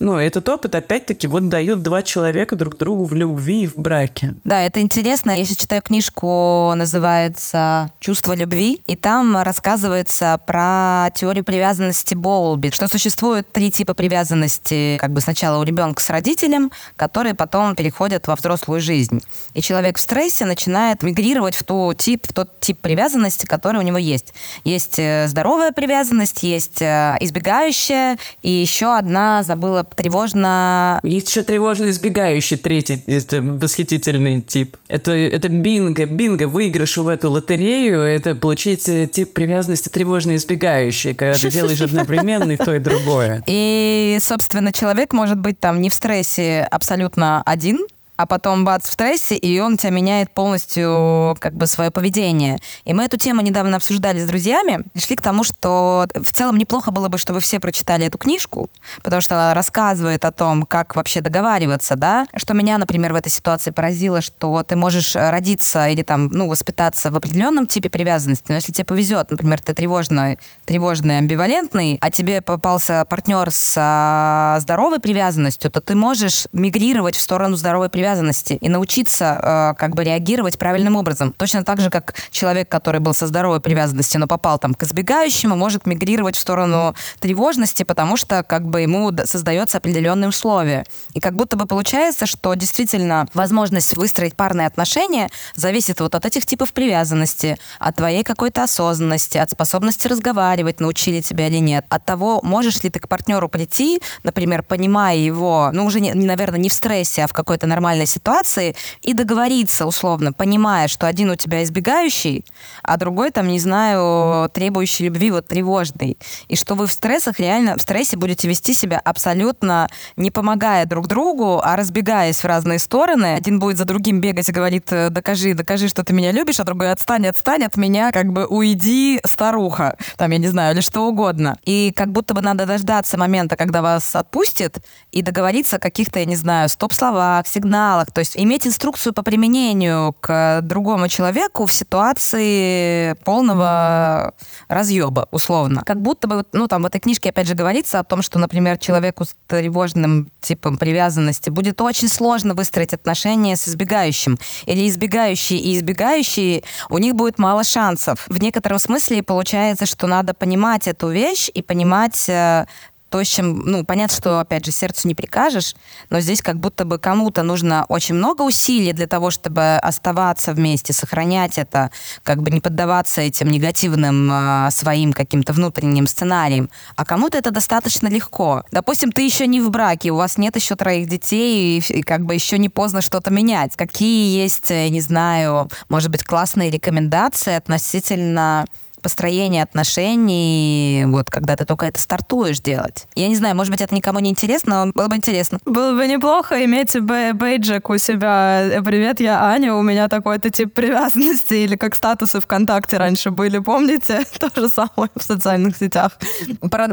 Speaker 1: Ну, этот опыт, опять-таки, вот дают два человека друг другу в любви и в браке.
Speaker 2: Да, это интересно. Я сейчас читаю книжку, называется «Чувство любви», и там рассказывается про теорию привязанности Боулби, что существует три типа привязанности, как бы сначала у ребенка с родителем, которые потом переходят во взрослую жизнь. И человек в стрессе начинает мигрировать в, ту тип, в тот тип привязанности, который у него есть. Есть э, здоровая привязанность, есть э, избегающая, и еще одна, забыла тревожно...
Speaker 1: Есть еще тревожно избегающий третий, это восхитительный тип. Это, это бинго, бинго, выигрыш в эту лотерею, это получить тип привязанности тревожно избегающий, когда ты делаешь одновременно и то, и другое.
Speaker 2: И, собственно, человек может быть там не в стрессе абсолютно один, а потом бац в стрессе, и он тебя меняет полностью как бы свое поведение. И мы эту тему недавно обсуждали с друзьями, пришли к тому, что в целом неплохо было бы, чтобы все прочитали эту книжку, потому что она рассказывает о том, как вообще договариваться, да. Что меня, например, в этой ситуации поразило, что ты можешь родиться или там, ну, воспитаться в определенном типе привязанности, но если тебе повезет, например, ты тревожный, тревожный, амбивалентный, а тебе попался партнер с а, здоровой привязанностью, то ты можешь мигрировать в сторону здоровой привязанности привязанности и научиться э, как бы реагировать правильным образом. Точно так же, как человек, который был со здоровой привязанностью, но попал там к избегающему, может мигрировать в сторону тревожности, потому что как бы ему создается определенные условия. И как будто бы получается, что действительно возможность выстроить парные отношения зависит вот от этих типов привязанности, от твоей какой-то осознанности, от способности разговаривать, научили тебя или нет, от того, можешь ли ты к партнеру прийти, например, понимая его, ну уже, не, наверное, не в стрессе, а в какой-то нормальной нормальной ситуации и договориться условно, понимая, что один у тебя избегающий, а другой там, не знаю, требующий любви, вот тревожный. И что вы в стрессах реально, в стрессе будете вести себя абсолютно не помогая друг другу, а разбегаясь в разные стороны. Один будет за другим бегать и говорит, «Э, докажи, докажи, что ты меня любишь, а другой отстань, отстань от меня, как бы уйди, старуха, там, я не знаю, или что угодно. И как будто бы надо дождаться момента, когда вас отпустит, и договориться о каких-то, я не знаю, стоп-словах, сигналах, сигналах, то есть иметь инструкцию по применению к другому человеку в ситуации полного разъеба, условно. Как будто бы, ну, там в этой книжке опять же говорится о том, что, например, человеку с тревожным типом привязанности будет очень сложно выстроить отношения с избегающим. Или избегающие и избегающие, у них будет мало шансов. В некотором смысле получается, что надо понимать эту вещь и понимать, э, то, с чем, ну, понятно, что, опять же, сердцу не прикажешь, но здесь как будто бы кому-то нужно очень много усилий для того, чтобы оставаться вместе, сохранять это, как бы не поддаваться этим негативным э, своим каким-то внутренним сценариям, а кому-то это достаточно легко. Допустим, ты еще не в браке, у вас нет еще троих детей, и, и как бы еще не поздно что-то менять. Какие есть, э, не знаю, может быть, классные рекомендации относительно построение отношений, вот когда ты только это стартуешь делать. Я не знаю, может быть, это никому не интересно, но было бы интересно.
Speaker 4: Было бы неплохо иметь бейджик у себя. Привет, я Аня, у меня такой-то тип привязанности, или как статусы ВКонтакте раньше были, помните? То же самое в социальных сетях.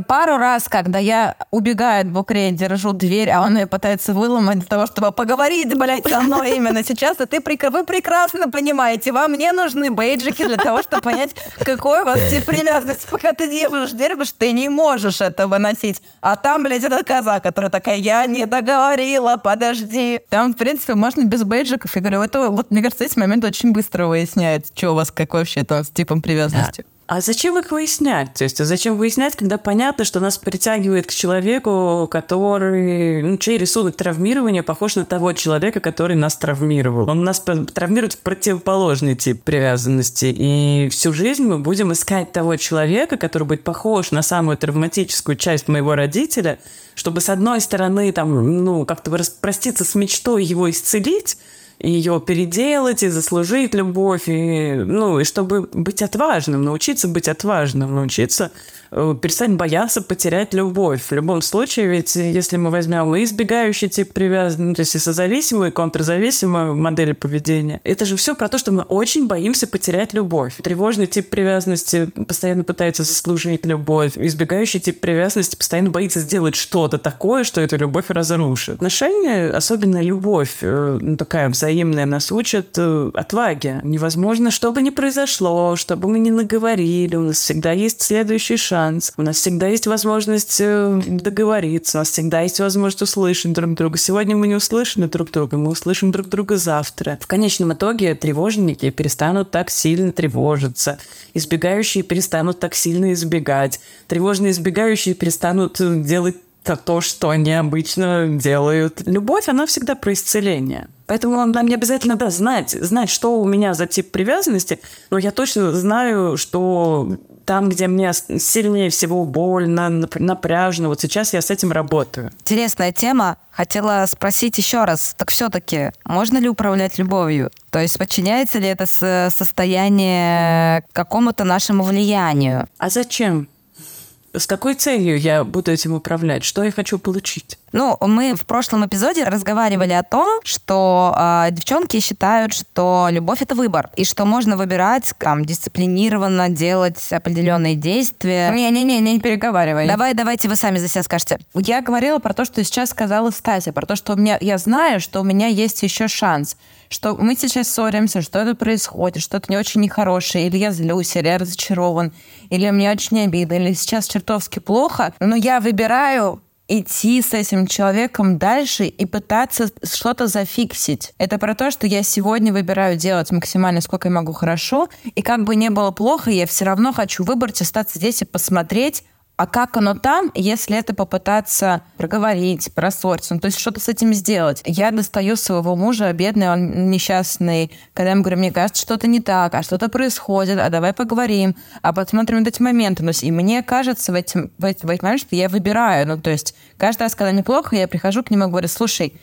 Speaker 3: Пару раз, когда я убегаю в букре, держу дверь, а он ее пытается выломать для того, чтобы поговорить, блядь, со мной именно сейчас, и ты, вы прекрасно понимаете, вам не нужны бейджики для того, чтобы понять, какой такой вот тип привязанности, пока ты держишь что ты не можешь этого носить. А там, блядь, эта коза, которая такая, я не договорила, подожди. Там, в принципе, можно без бейджиков. Я говорю, это, вот, мне кажется, эти моменты очень быстро выясняют, что у вас, какой вообще то с типом привязанности.
Speaker 1: Да. А зачем их выяснять? То есть, а зачем выяснять, когда понятно, что нас притягивает к человеку, который, ну, чей рисунок травмирования похож на того человека, который нас травмировал. Он нас травмирует в противоположный тип привязанности. И всю жизнь мы будем искать того человека, который будет похож на самую травматическую часть моего родителя, чтобы, с одной стороны, там, ну, как-то распроститься с мечтой его исцелить, ее переделать и заслужить любовь, и, ну, и чтобы быть отважным, научиться быть отважным, научиться перестать бояться потерять любовь. В любом случае, ведь если мы возьмем и избегающий тип привязанности, ну, то есть и созависимую, и контрзависимую модели поведения, это же все про то, что мы очень боимся потерять любовь. Тревожный тип привязанности постоянно пытается заслужить любовь. Избегающий тип привязанности постоянно боится сделать что-то такое, что эту любовь разрушит. Отношения, особенно любовь, э, ну, такая взаимная, нас учат э, отваге. Невозможно, что бы ни произошло, что бы мы ни наговорили, у нас всегда есть следующий шаг шанс. У нас всегда есть возможность э, договориться, у нас всегда есть возможность услышать друг друга. Сегодня мы не услышали друг друга, мы услышим друг друга завтра. В конечном итоге тревожники перестанут так сильно тревожиться, избегающие перестанут так сильно избегать, тревожные избегающие перестанут э, делать то, что они обычно делают. Любовь, она всегда про исцеление. Поэтому нам не обязательно да, знать, знать, что у меня за тип привязанности, но я точно знаю, что там, где мне сильнее всего больно, напряжно, вот сейчас я с этим работаю.
Speaker 2: Интересная тема. Хотела спросить еще раз, так все-таки можно ли управлять любовью? То есть подчиняется ли это состояние какому-то нашему влиянию?
Speaker 1: А зачем? С какой целью я буду этим управлять? Что я хочу получить?
Speaker 2: Ну, мы в прошлом эпизоде разговаривали о том, что э, девчонки считают, что любовь это выбор, и что можно выбирать, там, дисциплинированно делать определенные действия.
Speaker 3: Не-не-не, не переговаривай.
Speaker 2: Давай, давайте вы сами за себя скажете.
Speaker 3: Я говорила про то, что сейчас сказала Стася, про то, что у меня, я знаю, что у меня есть еще шанс что мы сейчас ссоримся, что это происходит, что это не очень нехорошее, или я злюсь, или я разочарован, или мне очень обидно, или сейчас чертовски плохо, но я выбираю идти с этим человеком дальше и пытаться что-то зафиксить. Это про то, что я сегодня выбираю делать максимально сколько я могу хорошо, и как бы не было плохо, я все равно хочу выбрать, остаться здесь и посмотреть, а как оно там, если это попытаться проговорить, просориться, ну, то есть что-то с этим сделать? Я достаю своего мужа, бедный, он несчастный, когда я ему говорю, мне кажется, что-то не так, а что-то происходит, а давай поговорим, а посмотрим эти моменты. Ну, и мне кажется в, этим, в, эти, в эти моменты, что я выбираю. Ну, то есть каждый раз, когда мне плохо, я прихожу к нему и говорю, слушай,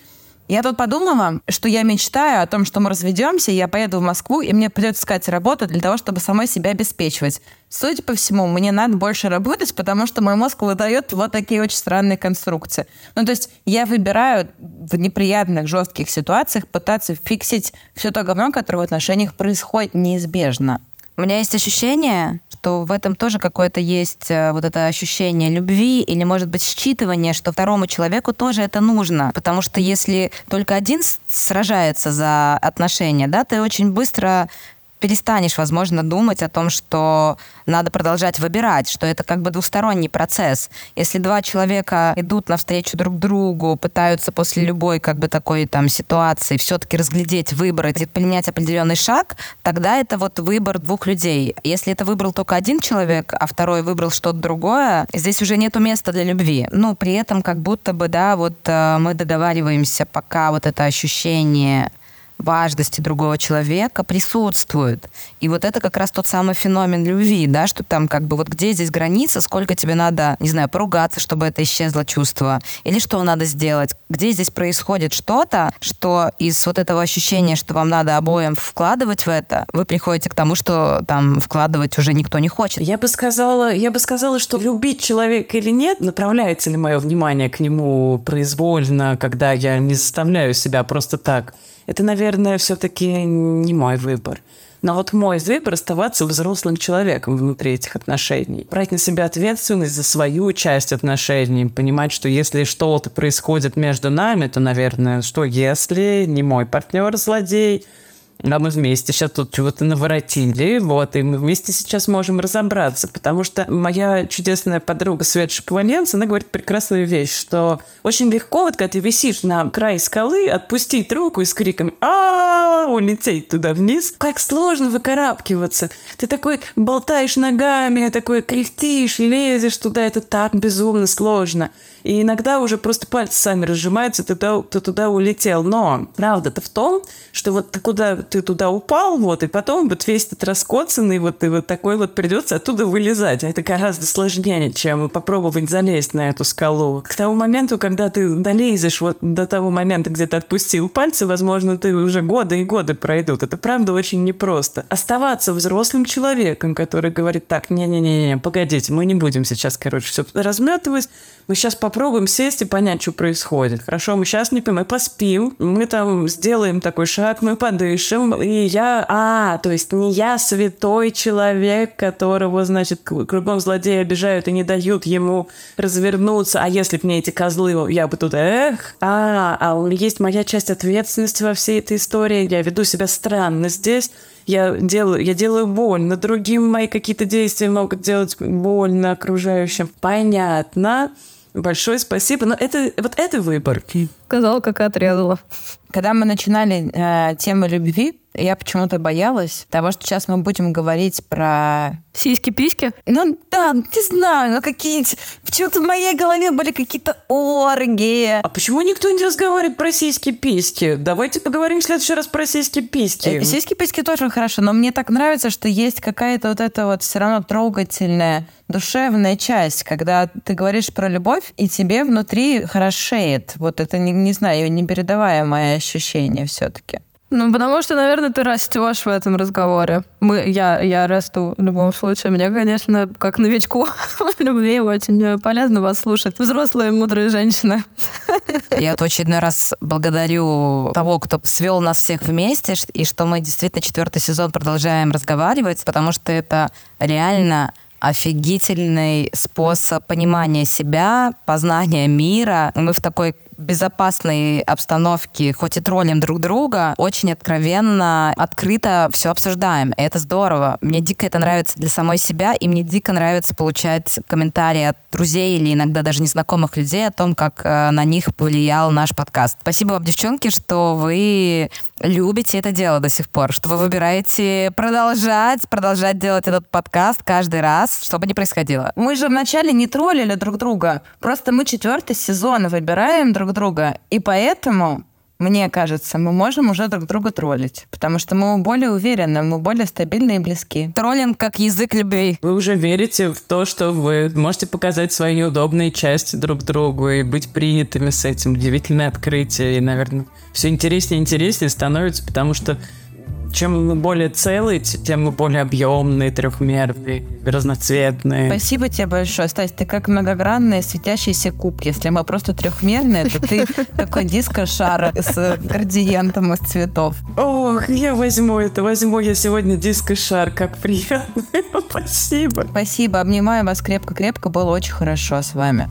Speaker 3: я тут подумала, что я мечтаю о том, что мы разведемся, я поеду в Москву, и мне придется искать работу для того, чтобы самой себя обеспечивать. Судя по всему, мне надо больше работать, потому что мой мозг выдает вот такие очень странные конструкции. Ну, то есть я выбираю в неприятных, жестких ситуациях пытаться фиксить все то говно, которое в отношениях происходит неизбежно.
Speaker 2: У меня есть ощущение, что в этом тоже какое-то есть э, вот это ощущение любви или, может быть, считывание, что второму человеку тоже это нужно. Потому что если только один сражается за отношения, да, ты очень быстро перестанешь, возможно, думать о том, что надо продолжать выбирать, что это как бы двусторонний процесс. Если два человека идут навстречу друг другу, пытаются после любой как бы такой там ситуации все-таки разглядеть, выбрать и принять определенный шаг, тогда это вот выбор двух людей. Если это выбрал только один человек, а второй выбрал что-то другое, здесь уже нету места для любви. Ну, при этом как будто бы, да, вот э, мы договариваемся, пока вот это ощущение важности другого человека присутствует. И вот это как раз тот самый феномен любви, да, что там как бы вот где здесь граница, сколько тебе надо, не знаю, поругаться, чтобы это исчезло чувство, или что надо сделать, где здесь происходит что-то, что из вот этого ощущения, что вам надо обоим вкладывать в это, вы приходите к тому, что там вкладывать уже никто не хочет.
Speaker 1: Я бы сказала, я бы сказала, что любить человека или нет, направляется ли мое внимание к нему произвольно, когда я не заставляю себя просто так это, наверное, все-таки не мой выбор. Но вот мой выбор оставаться взрослым человеком внутри этих отношений. Брать на себя ответственность за свою часть отношений. Понимать, что если что-то происходит между нами, то, наверное, что если не мой партнер злодей, а мы вместе сейчас тут чего-то наворотили, вот, и мы вместе сейчас можем разобраться, потому что моя чудесная подруга Свет Шоколенц, она говорит прекрасную вещь, что очень легко, вот когда ты висишь на край скалы, отпустить руку и с криком а улететь туда вниз. Как сложно выкарабкиваться. Ты такой болтаешь ногами, такой кряхтишь, лезешь туда, это так безумно сложно. И иногда уже просто пальцы сами разжимаются, ты туда, ты туда улетел. Но правда-то в том, что вот ты куда ты туда упал, вот, и потом вот весь этот раскоцанный, вот, и вот такой вот придется оттуда вылезать. А это гораздо сложнее, чем попробовать залезть на эту скалу. К тому моменту, когда ты долезешь вот до того момента, где ты отпустил пальцы, возможно, ты уже годы и годы пройдут. Это правда очень непросто. Оставаться взрослым человеком, который говорит так, не-не-не, погодите, мы не будем сейчас, короче, все разметывать, мы сейчас попробуем сесть и понять, что происходит. Хорошо, мы сейчас не мы поспим, мы там сделаем такой шаг, мы подышим, и я... А, то есть не я святой человек, которого, значит, кругом злодеи обижают и не дают ему развернуться, а если бы мне эти козлы, я бы туда, эх, а, а есть моя часть ответственности во всей этой истории, я веду себя странно здесь, я делаю, я делаю больно, другим мои какие-то действия могут делать больно окружающим. Понятно. Большое спасибо. Но это вот это выбор.
Speaker 4: Сказала, как отрезала.
Speaker 3: Когда мы начинали э, тему любви, я почему-то боялась того, что сейчас мы будем говорить про...
Speaker 4: Сиськи-письки?
Speaker 3: Ну да, не знаю, ну какие-то... Почему-то в моей голове были какие-то оргии.
Speaker 1: А почему никто не разговаривает про сиськи-письки? Давайте поговорим в следующий раз про сиськи-письки.
Speaker 3: Э, Сиськи-письки тоже хорошо, но мне так нравится, что есть какая-то вот эта вот все равно трогательная душевная часть, когда ты говоришь про любовь, и тебе внутри хорошеет. Вот это, не, не знаю, непередаваемое ощущение все-таки.
Speaker 4: Ну, потому что, наверное, ты растешь в этом разговоре. Мы, я, я расту в любом случае. Мне, конечно, как новичку в любви очень полезно вас слушать. Взрослые мудрые женщины.
Speaker 2: Я вот очередной раз благодарю того, кто свел нас всех вместе, и что мы действительно четвертый сезон продолжаем разговаривать, потому что это реально офигительный способ понимания себя, познания мира. Мы в такой безопасной обстановке, хоть и троллим друг друга, очень откровенно, открыто все обсуждаем. И это здорово. Мне дико это нравится для самой себя, и мне дико нравится получать комментарии от друзей или иногда даже незнакомых людей о том, как э, на них повлиял наш подкаст. Спасибо вам, девчонки, что вы любите это дело до сих пор, что вы выбираете продолжать, продолжать делать этот подкаст каждый раз, что бы ни происходило.
Speaker 3: Мы же вначале не троллили друг друга, просто мы четвертый сезон выбираем друг друга, и поэтому мне кажется, мы можем уже друг друга троллить, потому что мы более уверены, мы более стабильны и близки.
Speaker 2: Троллинг как язык любви.
Speaker 1: Вы уже верите в то, что вы можете показать свои неудобные части друг другу и быть принятыми с этим. Удивительное открытие. И, наверное, все интереснее и интереснее становится, потому что чем мы более целые, тем мы более объемные, трехмерные, разноцветные.
Speaker 3: Спасибо тебе большое, Стась. Ты как многогранный светящийся куб. Если мы просто трехмерные, то ты такой диско-шар с градиентом из цветов.
Speaker 1: Ох, я возьму это, возьму я сегодня диско-шар. Как приятно. Спасибо.
Speaker 3: Спасибо. Обнимаю вас крепко-крепко. Было очень хорошо с вами.